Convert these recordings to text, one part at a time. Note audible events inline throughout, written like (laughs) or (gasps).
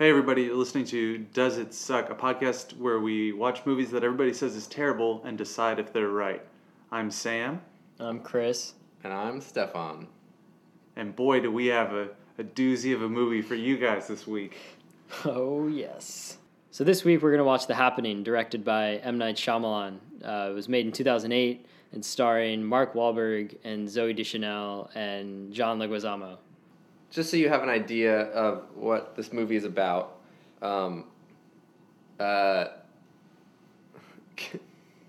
Hey, everybody, you're listening to Does It Suck, a podcast where we watch movies that everybody says is terrible and decide if they're right. I'm Sam, I'm Chris. And I'm Stefan. and boy, do we have a, a doozy of a movie for you guys this week. (laughs) Oh, yes. So this week we're going to watch The Happening, directed by M. Night Shyamalan. Uh, it was made in 2008 and starring Mark Wahlberg and Zooey Deschanel and John Leguizamo. Just so you have an idea of what this movie is about, um, uh, (laughs)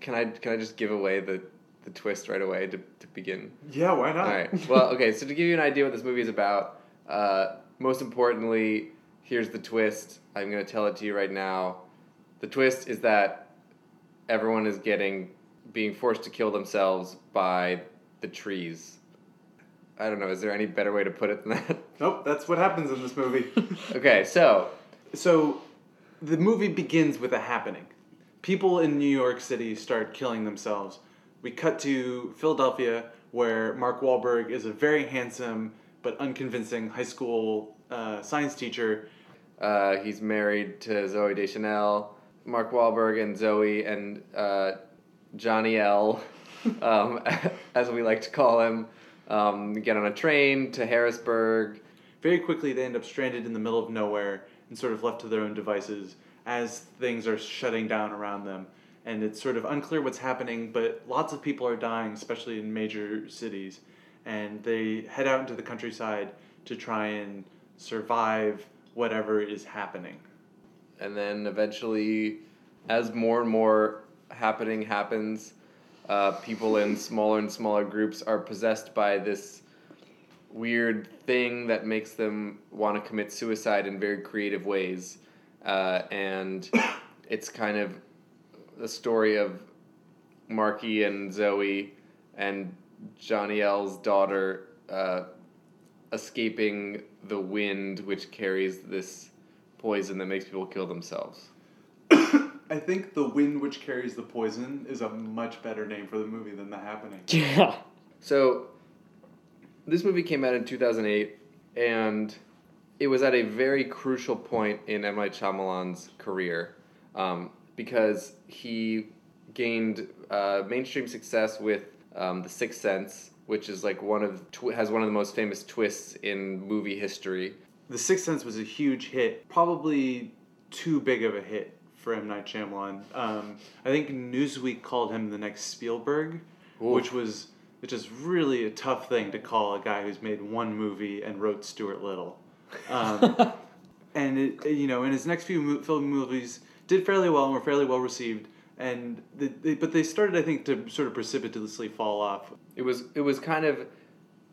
can I can I just give away the, the twist right away to, to begin? Yeah, why not? All right. Well, okay. So to give you an idea what this movie is about, uh, most importantly, here's the twist. I'm going to tell it to you right now. The twist is that everyone is getting being forced to kill themselves by the trees. I don't know. Is there any better way to put it than that? (laughs) Nope, that's what happens in this movie. (laughs) (laughs) okay. So so, the movie begins with a happening. People in New York City start killing themselves. We cut to Philadelphia, where Mark Wahlberg is a very handsome but unconvincing high school uh, science teacher. Uh, he's married to Zooey Deschanel, Mark Wahlberg, and Zooey, and uh, Johnny L, um, as we like to call him, um, get on a train to Harrisburg. Very quickly, they end up stranded in the middle of nowhere and sort of left to their own devices as things are shutting down around them. And it's sort of unclear what's happening, but lots of people are dying, especially in major cities. And they head out into the countryside to try and survive whatever is happening. And then eventually, as more and more happening happens, uh, people in smaller and smaller groups are possessed by this weird thing that makes them want to commit suicide in very creative ways. Uh, and (coughs) it's kind of the story of Marky and Zooey and Johnny L's daughter uh, escaping the wind, which carries this poison that makes people kill themselves. (coughs) I think The Wind Which Carries the Poison is a much better name for the movie than The Happening. Yeah. So, this movie came out in 2008, and it was at a very crucial point in M. Night Shyamalan's career um, because he gained uh, mainstream success with um, The Sixth Sense, which is like one of tw- has one of the most famous twists in movie history. The Sixth Sense was a huge hit, probably too big of a hit for M. Night Shyamalan. Um, I think Newsweek called him the next Spielberg, which was which is really a tough thing to call a guy who's made one movie and wrote Stuart Little. Um, (laughs) and it, you know, in his next few mo- film movies, did fairly well and were fairly well received. And the, they, but they started, I think, to sort of precipitously fall off. It was it was kind of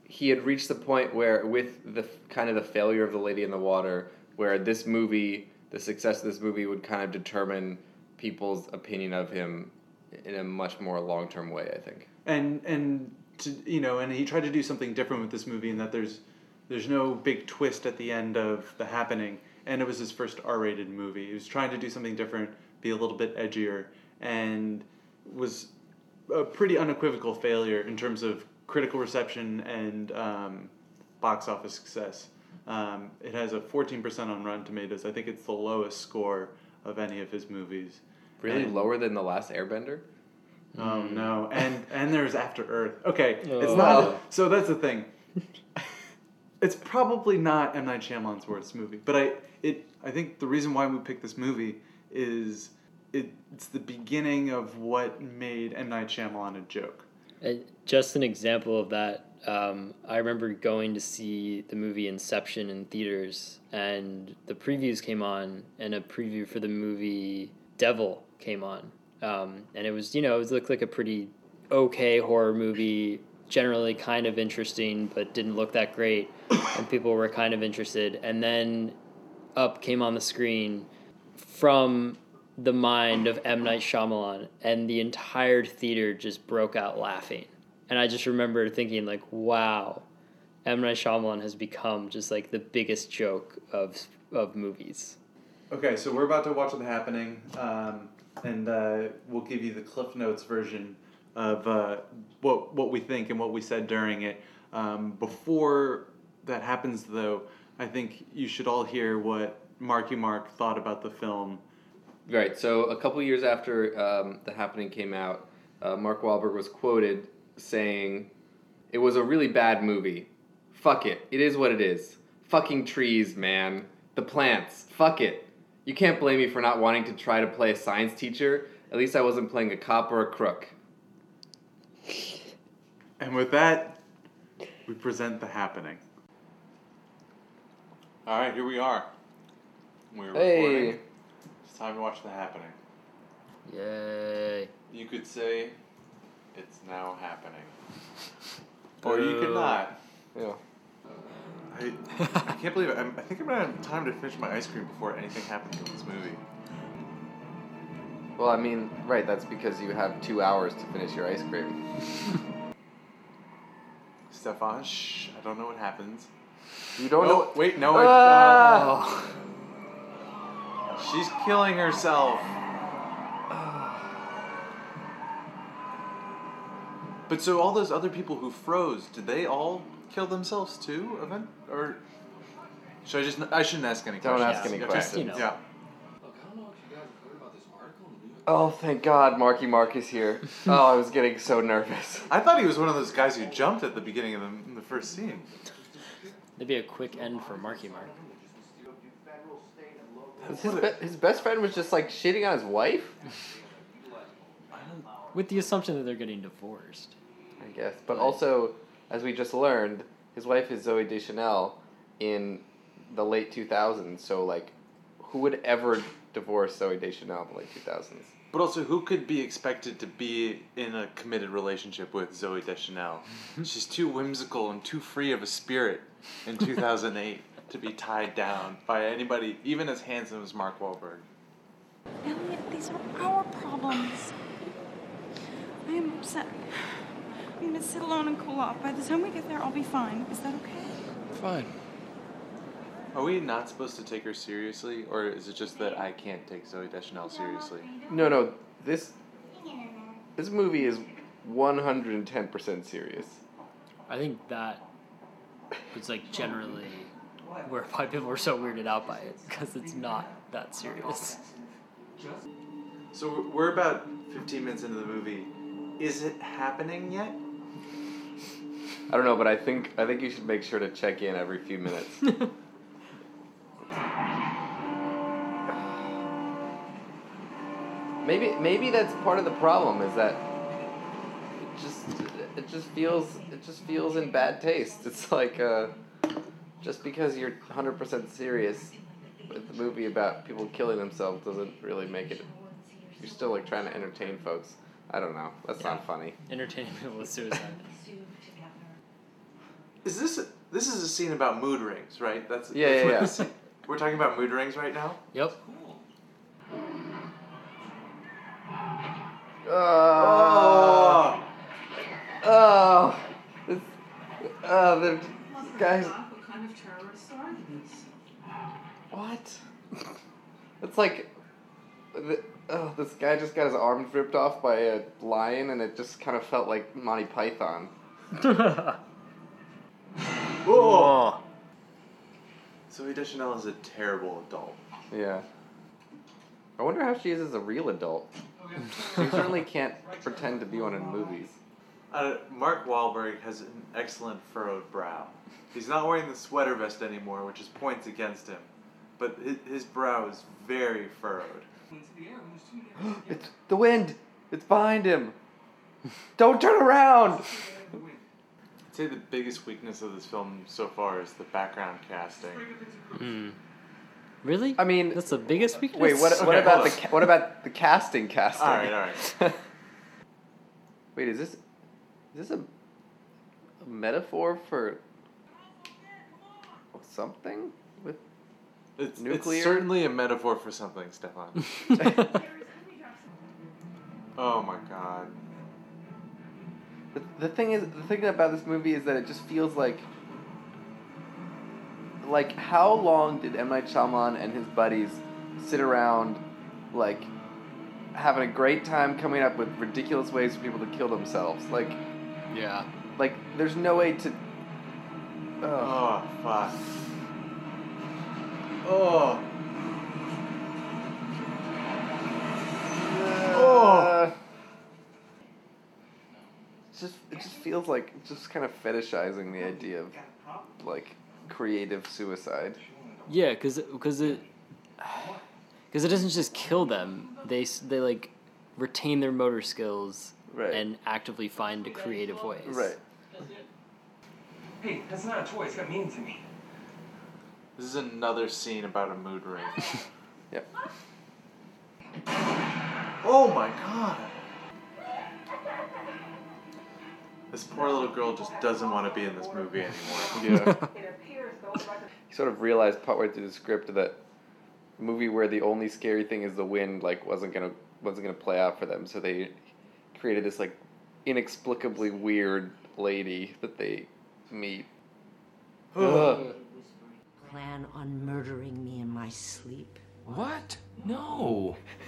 he had reached the point where with the kind of the failure of the Lady in the Water, where this movie, the success of this movie would kind of determine people's opinion of him in a much more long term way. I think. and and to, you know and he tried to do something different with this movie in that there's there's no big twist at the end of the happening and it was his first r-rated movie he was trying to do something different be a little bit edgier and was a pretty unequivocal failure in terms of critical reception and um, box office success um, it has a 14% on rotten tomatoes i think it's the lowest score of any of his movies Really And- lower than the last Airbender. Oh no, and and there's After Earth. Okay, it's Oh. not. So that's the thing. (laughs) it's probably not M Night Shyamalan's worst movie, but I it I think the reason why we picked this movie is it, it's the beginning of what made M Night Shyamalan a joke. Uh, Just an example of that. Um, I remember going to see the movie Inception in theaters, and the previews came on, and a preview for the movie Devil came on, um, and it was you know it looked like a pretty okay horror movie, generally kind of interesting, but didn't look that great, and people were kind of interested, and then up came on the screen from the mind of M. Night Shyamalan, and the entire theater just broke out laughing. And I just remember thinking, like, wow, M. Night Shyamalan has become just like the biggest joke of of movies. Okay, so we're about to watch The Happening, um, and uh, we'll give you the Cliff Notes version of uh, what what we think and what we said during it. Um, before that happens, though, I think you should all hear what Marky Mark thought about the film. Right. So a couple years after um, the happening came out, uh, Mark Wahlberg was quoted saying, "It was a really bad movie. Fuck it. It is what it is. Fucking trees, man. The plants. Fuck it. You can't blame me for not wanting to try to play a science teacher. At least I wasn't playing a cop or a crook." And with that, we present the happening. All right, here we are. We're Hey. recording. It's time to watch the happening. Yay. You could say it's now happening. (laughs) Or you could not. Yeah. I, I can't believe it. I'm, I think I'm gonna have time to finish my ice cream before anything happens in this movie. Well, I mean, right. That's because you have two hours to finish your ice cream. Stefan, shh, I don't know what happens. You don't oh, know. wait, no, I, Ah! uh, she's killing herself. But so all those other people who froze, did they all kill themselves too? Event or should I just? I shouldn't ask any questions. Don't questions. ask any Okay. questions. you know. Yeah. Look, I don't know if you guys have heard about this article in the New York Oh, thank God, Marky Mark is here. (laughs) oh, I was getting so nervous. I thought he was one of those guys who jumped at the beginning of the, in the first scene. That'd be a quick end for Marky Mark. His, be- his best friend was just like shitting on his wife. With the assumption that they're getting divorced. I guess, but also, as we just learned, his wife is Zooey Deschanel in the late 2000s. So like, who would ever divorce Zooey Deschanel in the late 2000s? But also, who could be expected to be in a committed relationship with Zooey Deschanel? (laughs) She's too whimsical and too free of a spirit in 2008 to be tied down by anybody, even as handsome as Mark Wahlberg. Elliot, these are our problems. I am upset. I'm gonna sit alone and cool off. By the time we get there, I'll be fine. Is that okay? Fine. Are we not supposed to take her seriously, or is it just that I can't take Zooey Deschanel seriously? No, no, this this movie is 110% serious. I think that is like (laughs) generally where why people are so weirded out by it because it's not that serious. So we're about 15 minutes into the movie. Is it happening yet? I don't know, but I think I think you should make sure to check in every few minutes. (laughs) maybe maybe that's part of the problem is that it just it just feels it just feels in bad taste. It's like uh, just because you're 100% serious with the movie about people killing themselves doesn't really make it you're still like trying to entertain folks. I don't know. That's not funny. Entertaining people with (laughs) suicide. Is this this is a scene about mood rings, right? That's Yeah, that's yeah, what yeah. this scene- We're talking about mood rings right now. Yep. Oh, oh, this, oh, the guys. What kind of terrorists are these? What? It's like, the, oh, this guy just got his arms ripped off by a lion, and it just kind of felt like Monty Python. (laughs) Whoa! Zooey Deschanel is a terrible adult. Yeah. I wonder how she is as a real adult. She certainly (laughs) can't pretend to be one in movies. Uh, Mark Wahlberg has an excellent furrowed brow. He's not wearing the sweater vest anymore, which is points against him. But his, his brow is very furrowed. (gasps) It's the wind. It's behind him. (laughs) Don't turn around. I'd say the biggest weakness of this film so far is the background casting. Hmm. Really? I mean, That's the biggest weakness. Wait, what? what Okay, about the ca- what about the casting? Casting. All right, all right. (laughs) Wait, is this is this a, a metaphor for something with? It's, Nuclear? it's certainly a metaphor for something, Stefan. (laughs) oh my god. The, the thing is, the thing about this movie is that it just feels like. Like, how long did M Night Shyamalan and his buddies sit around, like, having a great time coming up with ridiculous ways for people to kill themselves? Like, yeah. like there's no way to. Oh. Oh, fuck. Oh. oh. It just it just feels like just kind of fetishizing the idea of like creative suicide. Yeah, cause cause it because it doesn't just kill them. They they like retain their motor skills right. and actively find creative ways. Right. Hey, that's not a toy. It's got meaning to me. This is another scene about a mood ring. (laughs) Yep. oh my god! This poor little girl just doesn't want to be in this movie anymore. (laughs) Yeah. you sort of realized partway through the script that a movie where the only scary thing is the wind like wasn't gonna wasn't gonna play out for them, so they created this like inexplicably weird lady that they meet. (sighs) Ugh. Plan on murdering me in my sleep. What? No. (laughs)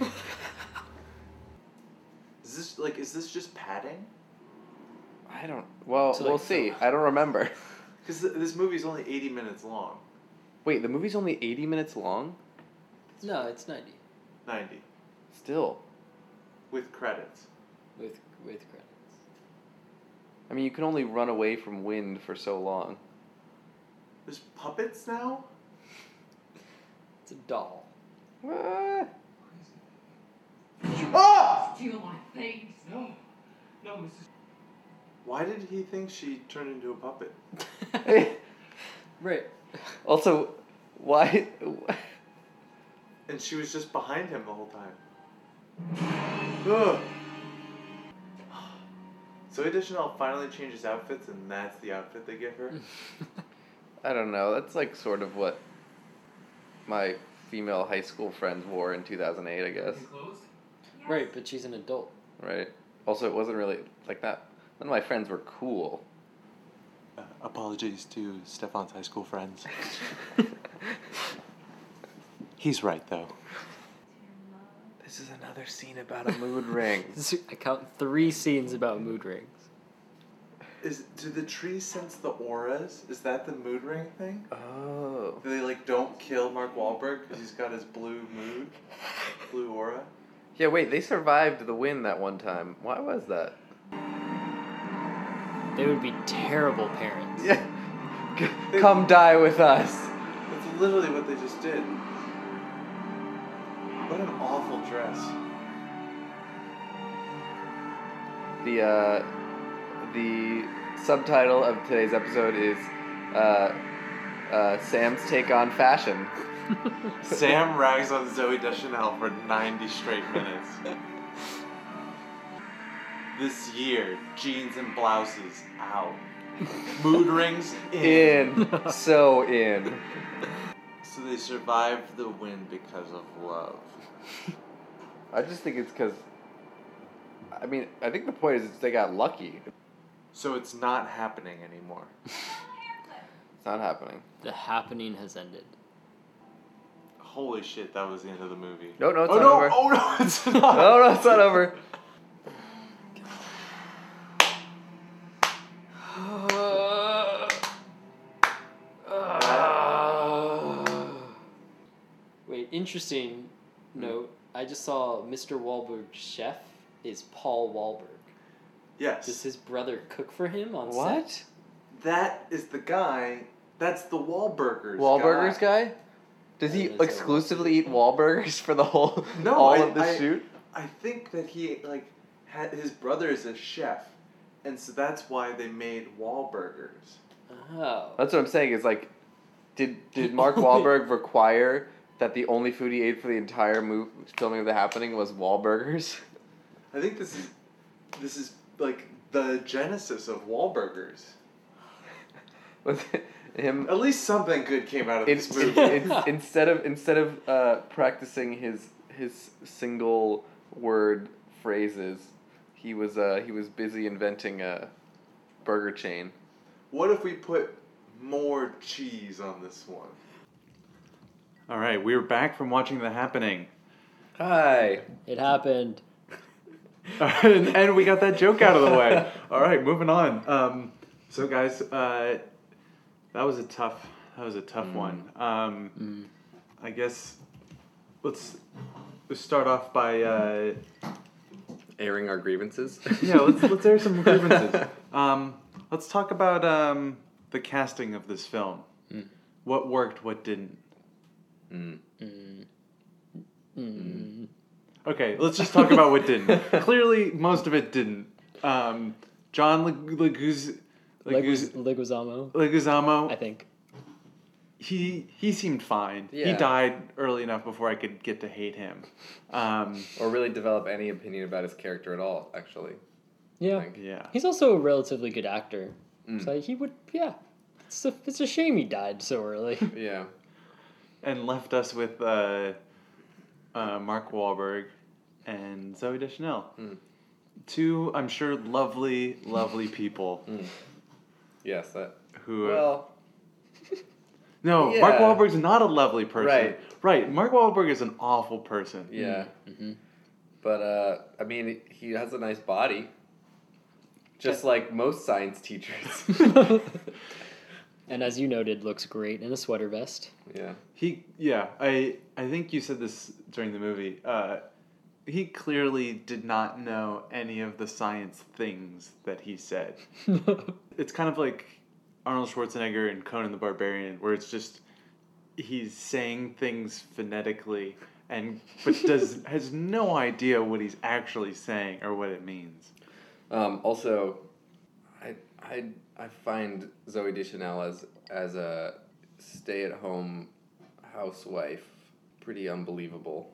Is this like is this just padding? I don't. Well, So, we'll like, see. I don't remember. (laughs) Because th- this movie's only eighty minutes long. Wait, the movie's only eighty minutes long. No, it's ninety 90 Still, with credits. with with credits. I mean, you can only run away from wind for so long. There's puppets now. It's a doll. Ah. Ah! Steal my things. No. No, Mrs. Why did he think she turned into a puppet? (laughs) Right. also, why? And she was just behind him the whole time. Ugh. Deschanel finally changes outfits, and that's the outfit they give her. (laughs) I don't know. That's like sort of what my female high school friends wore in 2008, I guess. Clothes? Right, but she's an adult. Right. Also, it wasn't really like that. None of my friends were cool. Uh, apologies to Stefan's high school friends. (laughs) He's right, though. This is another scene about a mood ring. (laughs) I count three scenes about mood rings. Is do the trees sense the auras? Is that the mood ring thing? Oh. Do they like don't kill Mark Wahlberg because he's got his blue mood, blue aura? Yeah, wait, they survived the wind that one time. Why was that? They would be terrible parents. Yeah. (laughs) Come die with us. That's literally what they just did. What an awful dress. The uh, the subtitle of today's episode is uh, uh, Sam's take on fashion. (laughs) Sam rags on Zooey Deschanel for 90 straight minutes. this year, jeans and blouses out. Mood rings in. In so in. So they survived the wind because of love. I just think it's because. I mean, I think the point is they got lucky. So it's not happening anymore. (laughs) It's not happening. The happening has ended. Holy shit, that was the end of the movie. No, no, it's oh, not no, over. Oh no, (laughs) it's not. No, no, it's not over. (sighs) Wait, interesting hmm. note. I just saw Mr. Wahlberg's chef is Paul Wahlberg. Yes. Does his brother cook for him on set? What? That is the guy. That's the Wahlburgers. Wahlburgers guy? Does he Yeah, that's exclusively eat Wahlburgers for the whole (laughs) No, all I- of the I- shoot? I think that he like had his brother is a chef, and so that's why they made Wahlburgers. Oh. That's what I'm saying. Is like, did did (laughs) Mark oh, Wahlberg require that the only food he ate for the entire move, filming of the happening was Wahlburgers? I think this is this is like the genesis of Wahlburgers. (laughs) Was it him? At least something good came out of in- this in- movie. in- (laughs) instead of instead of uh, practicing his his single word phrases, he was uh, he was busy inventing a burger chain. What if we put more cheese on this one? All right, we're back from watching The Happening. Hi. It happened. And, and we got that joke out of the way. (laughs) All right, moving on. Um, so, guys, uh, that was a tough. That was a tough one. Um, I guess let's let's start off by uh, airing our grievances. yeah, let's let's air some (laughs) grievances. Um, let's talk about um, the casting of this film. What worked, what didn't. Okay, let's just talk about what didn't. (laughs) Clearly, most of it didn't. Um, John Leg- Leguz- Leguz- Leguz- Leguizamo, Leguizamo, I think. he he seemed fine. He died early enough before I could get to hate him. Um, or really develop any opinion about his character at all, actually. Yeah. yeah. He's also a relatively good actor. Mm. So he would, yeah. It's a, it's a shame he died so early. Yeah. and left us with uh, uh, Mark Wahlberg and Zooey Deschanel. Mm. Two, I'm sure, lovely, lovely people Mm. Yes, that. who. uh, Well, (laughs) no, Mark yeah. Wahlberg's not a lovely person. Right. Right. Mark Wahlberg is an awful person. yeah. Mhm. But, uh, I mean, he has a nice body. Just like most science teachers. (laughs) (laughs) and as you noted, looks great in a sweater vest. yeah. He, yeah, I, I think you said this during the movie. Uh, he clearly did not know any of the science things that he said. (laughs) it's kind of like Arnold Schwarzenegger in Conan the Barbarian, where it's just he's saying things phonetically and but does (laughs) has no idea what he's actually saying or what it means. Um, also, I, I, I find Zooey Deschanel as, as a stay at home housewife pretty unbelievable.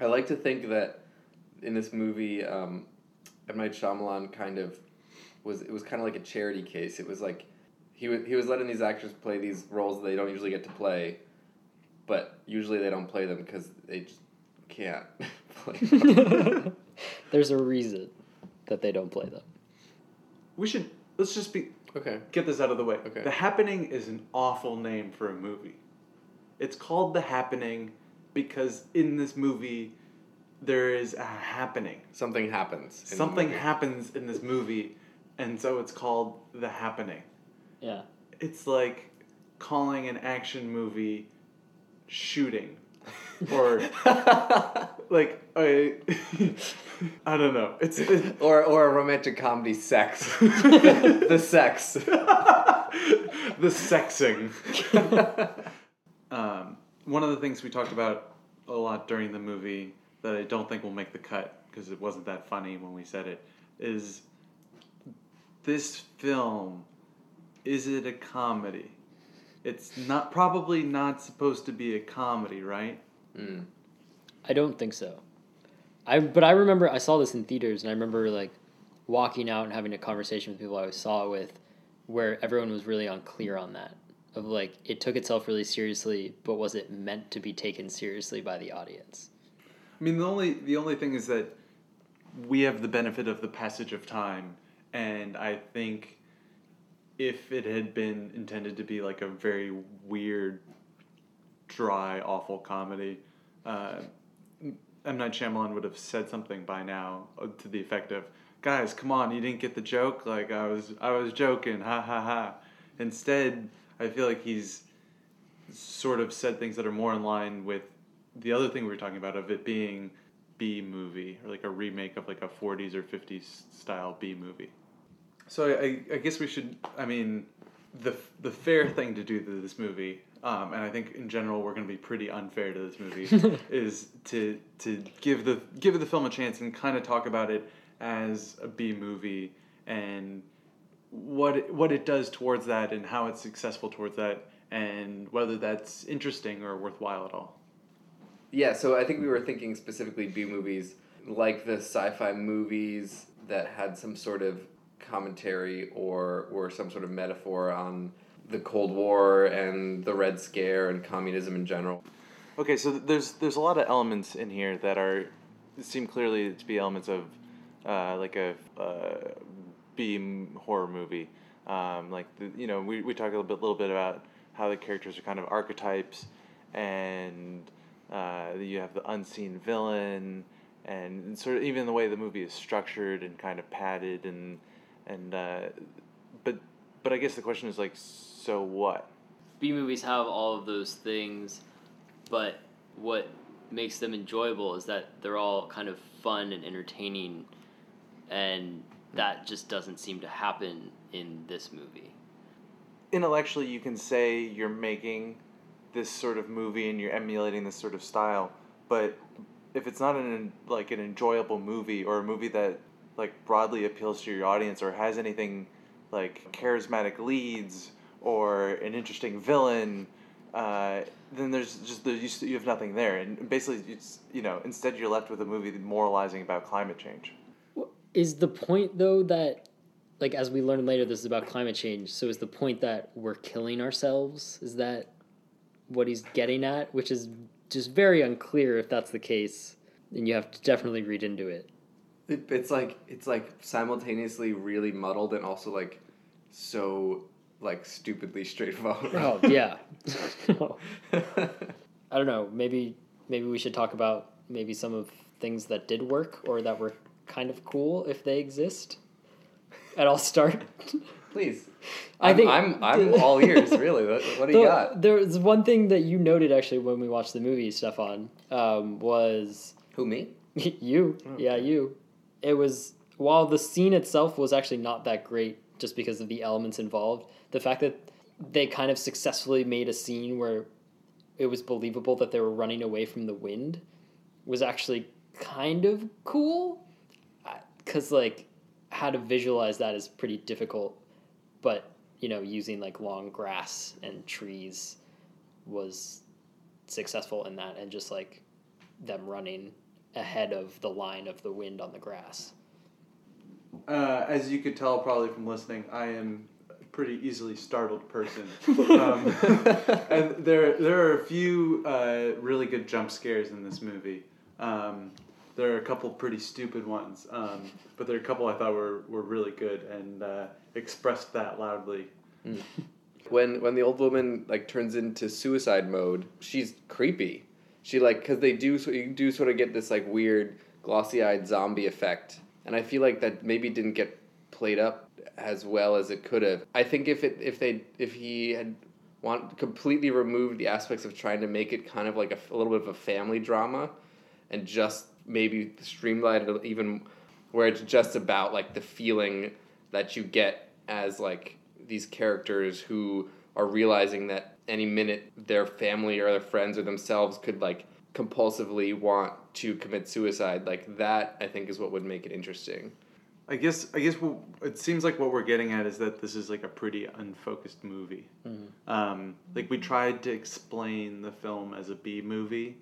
I like to think that in this movie, um, M. Night Shyamalan kind of was, it was kind of like a charity case. It was like he was, he was letting these actors play these roles that they don't usually get to play, but usually they don't play them because they just can't (laughs) play them. (laughs) There's a reason that they don't play them. We should let's just be okay. get this out of the way. Okay. The Happening is an awful name for a movie. It's called The Happening because in this movie there is a happening. Something happens. in the Something movie. happens in this movie and so it's called The Happening. Yeah. It's like calling an action movie shooting or (laughs) like I (laughs) I don't know. It's, it, (laughs) or or a romantic comedy sex. the sex. the sexing. um, one of the things we talked about a lot during the movie that I don't think will make the cut because it wasn't that funny when we said it is this film is it a comedy? It's not probably not supposed to be a comedy, right? Mm. I don't think so. I but I remember I saw this in theaters and I remember like walking out and having a conversation with people I saw it with where everyone was really unclear on that. Of like it took itself really seriously, but was it meant to be taken seriously by the audience? I mean, the only the only thing is that we have the benefit of the passage of time, and I think if it had been intended to be like a very weird, dry, awful comedy, uh, M Night Shyamalan would have said something by now uh, to the effect of, "Guys, come on, you didn't get the joke. Like I was, I was joking. Ha ha ha." Instead, I feel like he's sort of said things that are more in line with the other thing we were talking about of it being B movie or like a remake of like a 40s or 50s style B movie. So I, I guess we should. I mean, the the fair thing to do to this movie, um, and I think in general we're going to be pretty unfair to this movie, (laughs) is to to give the give the film a chance and kind of talk about it as a B movie and what it, what it does towards that and how it's successful towards that and whether that's interesting or worthwhile at all. Yeah, so I think we were thinking specifically B movies, like the sci-fi movies that had some sort of commentary or or some sort of metaphor on the Cold War and the Red Scare and communism in general. Okay, so there's there's a lot of elements in here that are seem clearly to be elements of uh, like a uh, horror movie. Um, like the, you know, we we talked a little bit, little bit about how the characters are kind of archetypes, and uh, you have the unseen villain, and sort of even the way the movie is structured and kind of padded, and and uh, but but I guess the question is like, so what? B movies have all of those things, but what makes them enjoyable is that they're all kind of fun and entertaining and hmm. that just doesn't seem to happen in this movie. intellectually you can say you're making this sort of movie and you're emulating this sort of style but if it's not an like an enjoyable movie or a movie that like broadly appeals to your audience or has anything like charismatic leads or an interesting villain uh, then there's just there, you, you have nothing there and basically it's you know instead you're left with a movie moralizing about climate change Is the point though that like as we learn later this is about climate change, so is the point that we're killing ourselves? Is that what he's getting at? Which is just very unclear if that's the case. And you have to definitely read into it. It, it's like it's like simultaneously really muddled and also like so like stupidly straightforward. Oh yeah. (laughs) I don't know. Maybe maybe we should talk about maybe some of things that did work or that were kind of cool if they exist. And I'll start. Please. I I'm, think- I'm I'm (laughs) all ears. Really, what, what do you The- got? There's one thing that you noted actually when we watched the movie, Stefan, um, was Who me? (laughs) you. Yeah, you. It was while the scene itself was actually not that great, just because of the elements involved. The fact that they kind of successfully made a scene where it was believable that they were running away from the wind was actually kind of cool. Because like how to visualize that is pretty difficult, but you know using like long grass and trees was successful in that, and just like them running ahead of the line of the wind on the grass. Uh, as you could tell probably from listening, I am a pretty easily startled person. (laughs) um, and there, there are a few uh, really good jump scares in this movie. Um, there are a couple pretty stupid ones, um, but there are a couple I thought were, were really good and uh, expressed that loudly. when when the old woman like turns into suicide mode, she's creepy. She like because they do so you do sort of get this like weird glossy eyed zombie effect, and I feel like that maybe didn't get played up as well as it could have. I think if it if they if he had want completely removed the aspects of trying to make it kind of like a, a little bit of a family drama, and just maybe streamlined it even where it's just about like the feeling that you get as like these characters who are realizing that any minute their family or their friends or themselves could like compulsively want to commit suicide like that i think is what would make it interesting I guess I guess it seems like what we're getting at is that this is like a pretty unfocused movie. Um, like we tried to explain the film as a B movie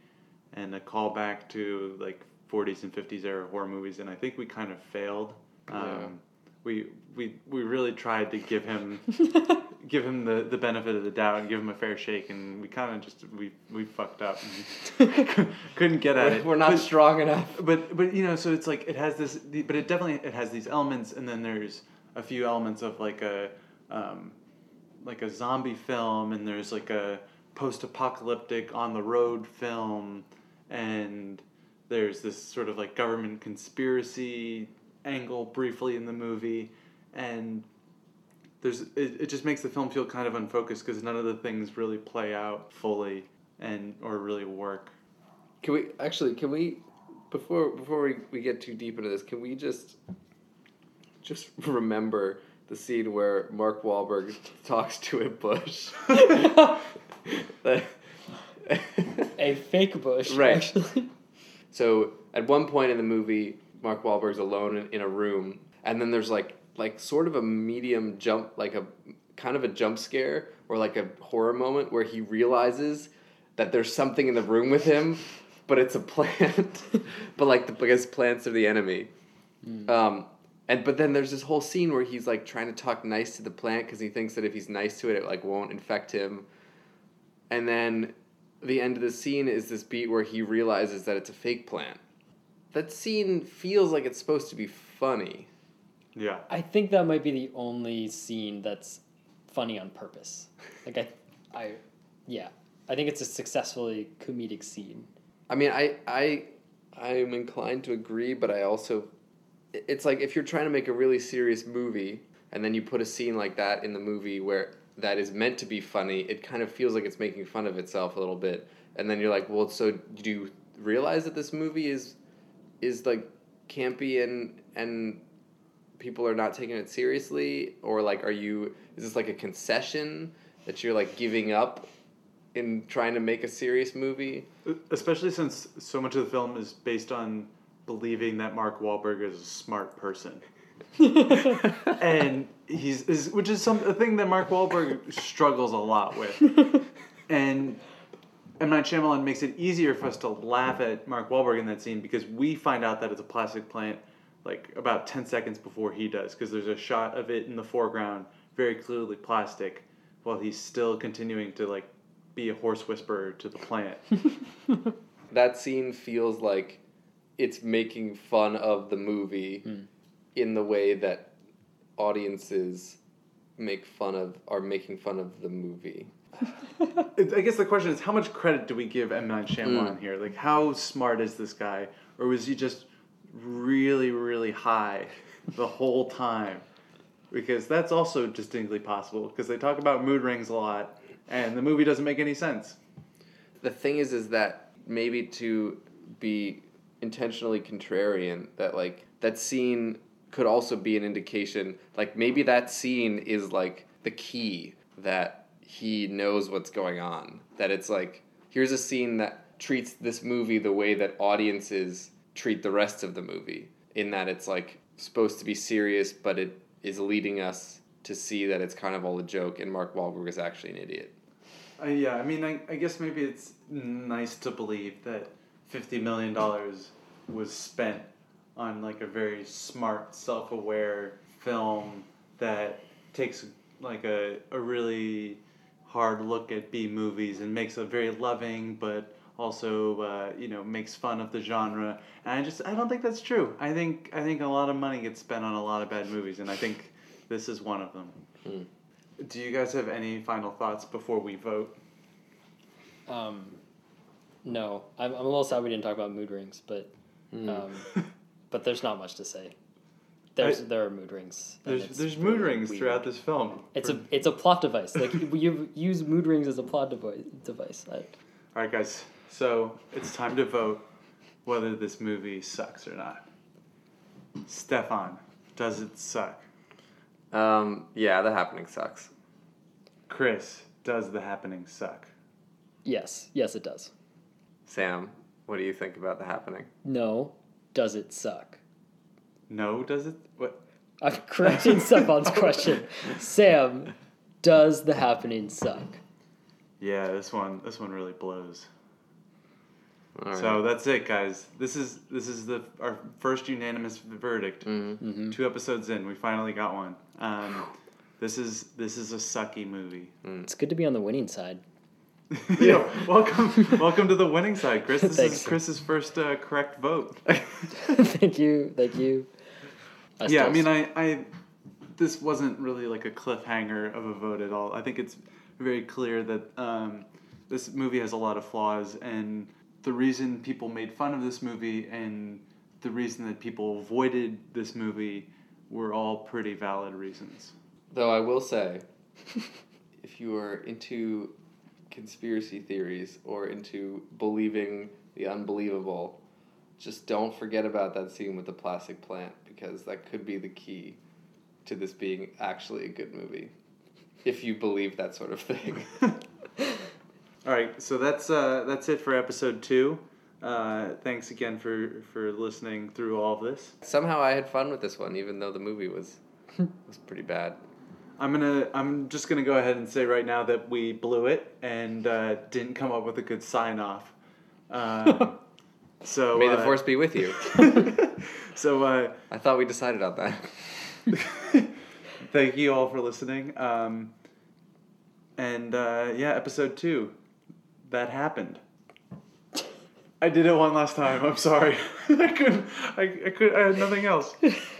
and a callback to like 40s and 50s era horror movies, and I think we kind of failed. Um, Yeah. We we we really tried to give him (laughs) give him the, the benefit of the doubt and give him a fair shake, and we kind of just we we fucked up. and (laughs) Couldn't get at we're, it. we're not But- strong enough but but you know so it's like it has this but it definitely it has these elements and then there's a few elements of like a um, like a zombie film and there's like a post-apocalyptic on the road film and there's this sort of like government conspiracy angle briefly in the movie and there's it, it just makes the film feel kind of unfocused because none of the things really play out fully and or really work can we actually can we before before we, we get too deep into this can we just just remember the scene where mark Wahlberg (laughs) talks to a bush (laughs) A fake bush, Right. actually. So at one point in the movie, Mark Wahlberg's alone in, in a room, and then there's like like sort of a medium jump, like a kind of a jump scare or like a horror moment where he realizes that there's something in the room with him, but it's a (laughs) plant, but like the biggest plants are the enemy. Um, and but then there's this whole scene where he's like trying to talk nice to the plant because he thinks that if he's nice to it, it like won't infect him. And then the end of the scene is this beat where he realizes that it's a fake plant. That scene feels like it's supposed to be funny. Yeah I think that might be the only scene that's funny on purpose. (laughs) Like I, I, yeah, I think it's a successfully comedic scene. I mean, I I I'm inclined to agree, but I also it's like if you're trying to make a really serious movie and then you put a scene like that in the movie where that is meant to be funny, it kind of feels like it's making fun of itself a little bit. And then you're like, well, so do you realize that this movie is is like campy and and people are not taking it seriously, or like, are you? Is this like a concession that you're like giving up in trying to make a serious movie? Especially since so much of the film is based on believing that Mark Wahlberg is a smart person. (laughs) and he's is, which is some a thing that Mark Wahlberg struggles a lot with. (laughs) and M Night Shyamalan makes it easier for us to laugh at Mark Wahlberg in that scene because we find out that it's a plastic plant like about ten seconds before he does because there's a shot of it in the foreground, very clearly plastic, while he's still continuing to like be a horse whisperer to the plant. (laughs) that scene feels like it's making fun of the movie in the way that audiences make fun of are making fun of the movie. (laughs) I guess the question is, how much credit do we give M Night Shyamalan Mm. here? Like, how smart is this guy, or was he just really, really high (laughs) the whole time? Because that's also distinctly possible. Because they talk about mood rings a lot, and the movie doesn't make any sense. The thing is is that maybe to be intentionally contrarian that like that scene could also be an indication like maybe that scene is like the key that he knows what's going on that it's like here's a scene that treats this movie the way that audiences treat the rest of the movie in that it's like supposed to be serious but it is leading us to see that it's kind of all a joke and Mark Wahlberg is actually an idiot. Uh, yeah, I mean, I, I guess maybe it's nice to believe that fifty million dollars was spent on like a very smart, self-aware film that takes like a a really hard look at B movies and makes a very loving but also uh, you know makes fun of the genre. And I just I don't think that's true. I think I think a lot of money gets spent on a lot of bad movies, and I think this is one of them. Hmm. Do you guys have any final thoughts before we vote? Um, no, I'm, I'm a little sad we didn't talk about mood rings, but um, (laughs) but there's not much to say. There's I- there are mood rings. and There's it's there's mood really rings weird. throughout this film. It's For- a it's a plot device. Like (laughs) you use mood rings as a plot device. Device. I, all right, guys. So it's time to vote whether this movie sucks or not. Stefan, does it suck? Um, yeah, the happening sucks. Chris, does the happening suck? yes, yes, it does. Sam, what do you think about the happening? No, does it suck? No, does it? What? I'm correcting (laughs) Stefan's question. Sam, does the happening suck? Yeah, this one this one really blows. All right. So that's it, guys. This is this is the our first unanimous verdict. Mhm. Two episodes in, we finally got one. Um, this is this is a sucky movie. It's good to be on the winning side. (laughs) yeah, welcome, welcome to the winning side, Chris. This Thanks. is Chris's first uh, correct vote. (laughs) thank you, thank you. I yeah, I mean, I, I, this wasn't really like a cliffhanger of a vote at all. I think it's very clear that um, this movie has a lot of flaws, and the reason people made fun of this movie and the reason that people avoided this movie were all pretty valid reasons. Though I will say, (laughs) if you are into conspiracy theories or into believing the unbelievable, just don't forget about that scene with the plastic plant because that could be the key to this being actually a good movie. If you believe that sort of thing. (laughs) All right, so that's uh, that's it for episode two. Uh, thanks again for for listening through all of this. Somehow I had fun with this one, even though the movie was (laughs) was pretty bad. I'm gonna. I'm just gonna go ahead and say right now that we blew it and uh, didn't come up with a good sign off. Um, (laughs) so May the uh, force be with you. (laughs) so uh, I thought we decided on that. thank you all for listening. Um, and uh, yeah, episode two, that happened. I did it one last time. I'm sorry. (laughs) I couldn't. I, I could. I had nothing else. (laughs)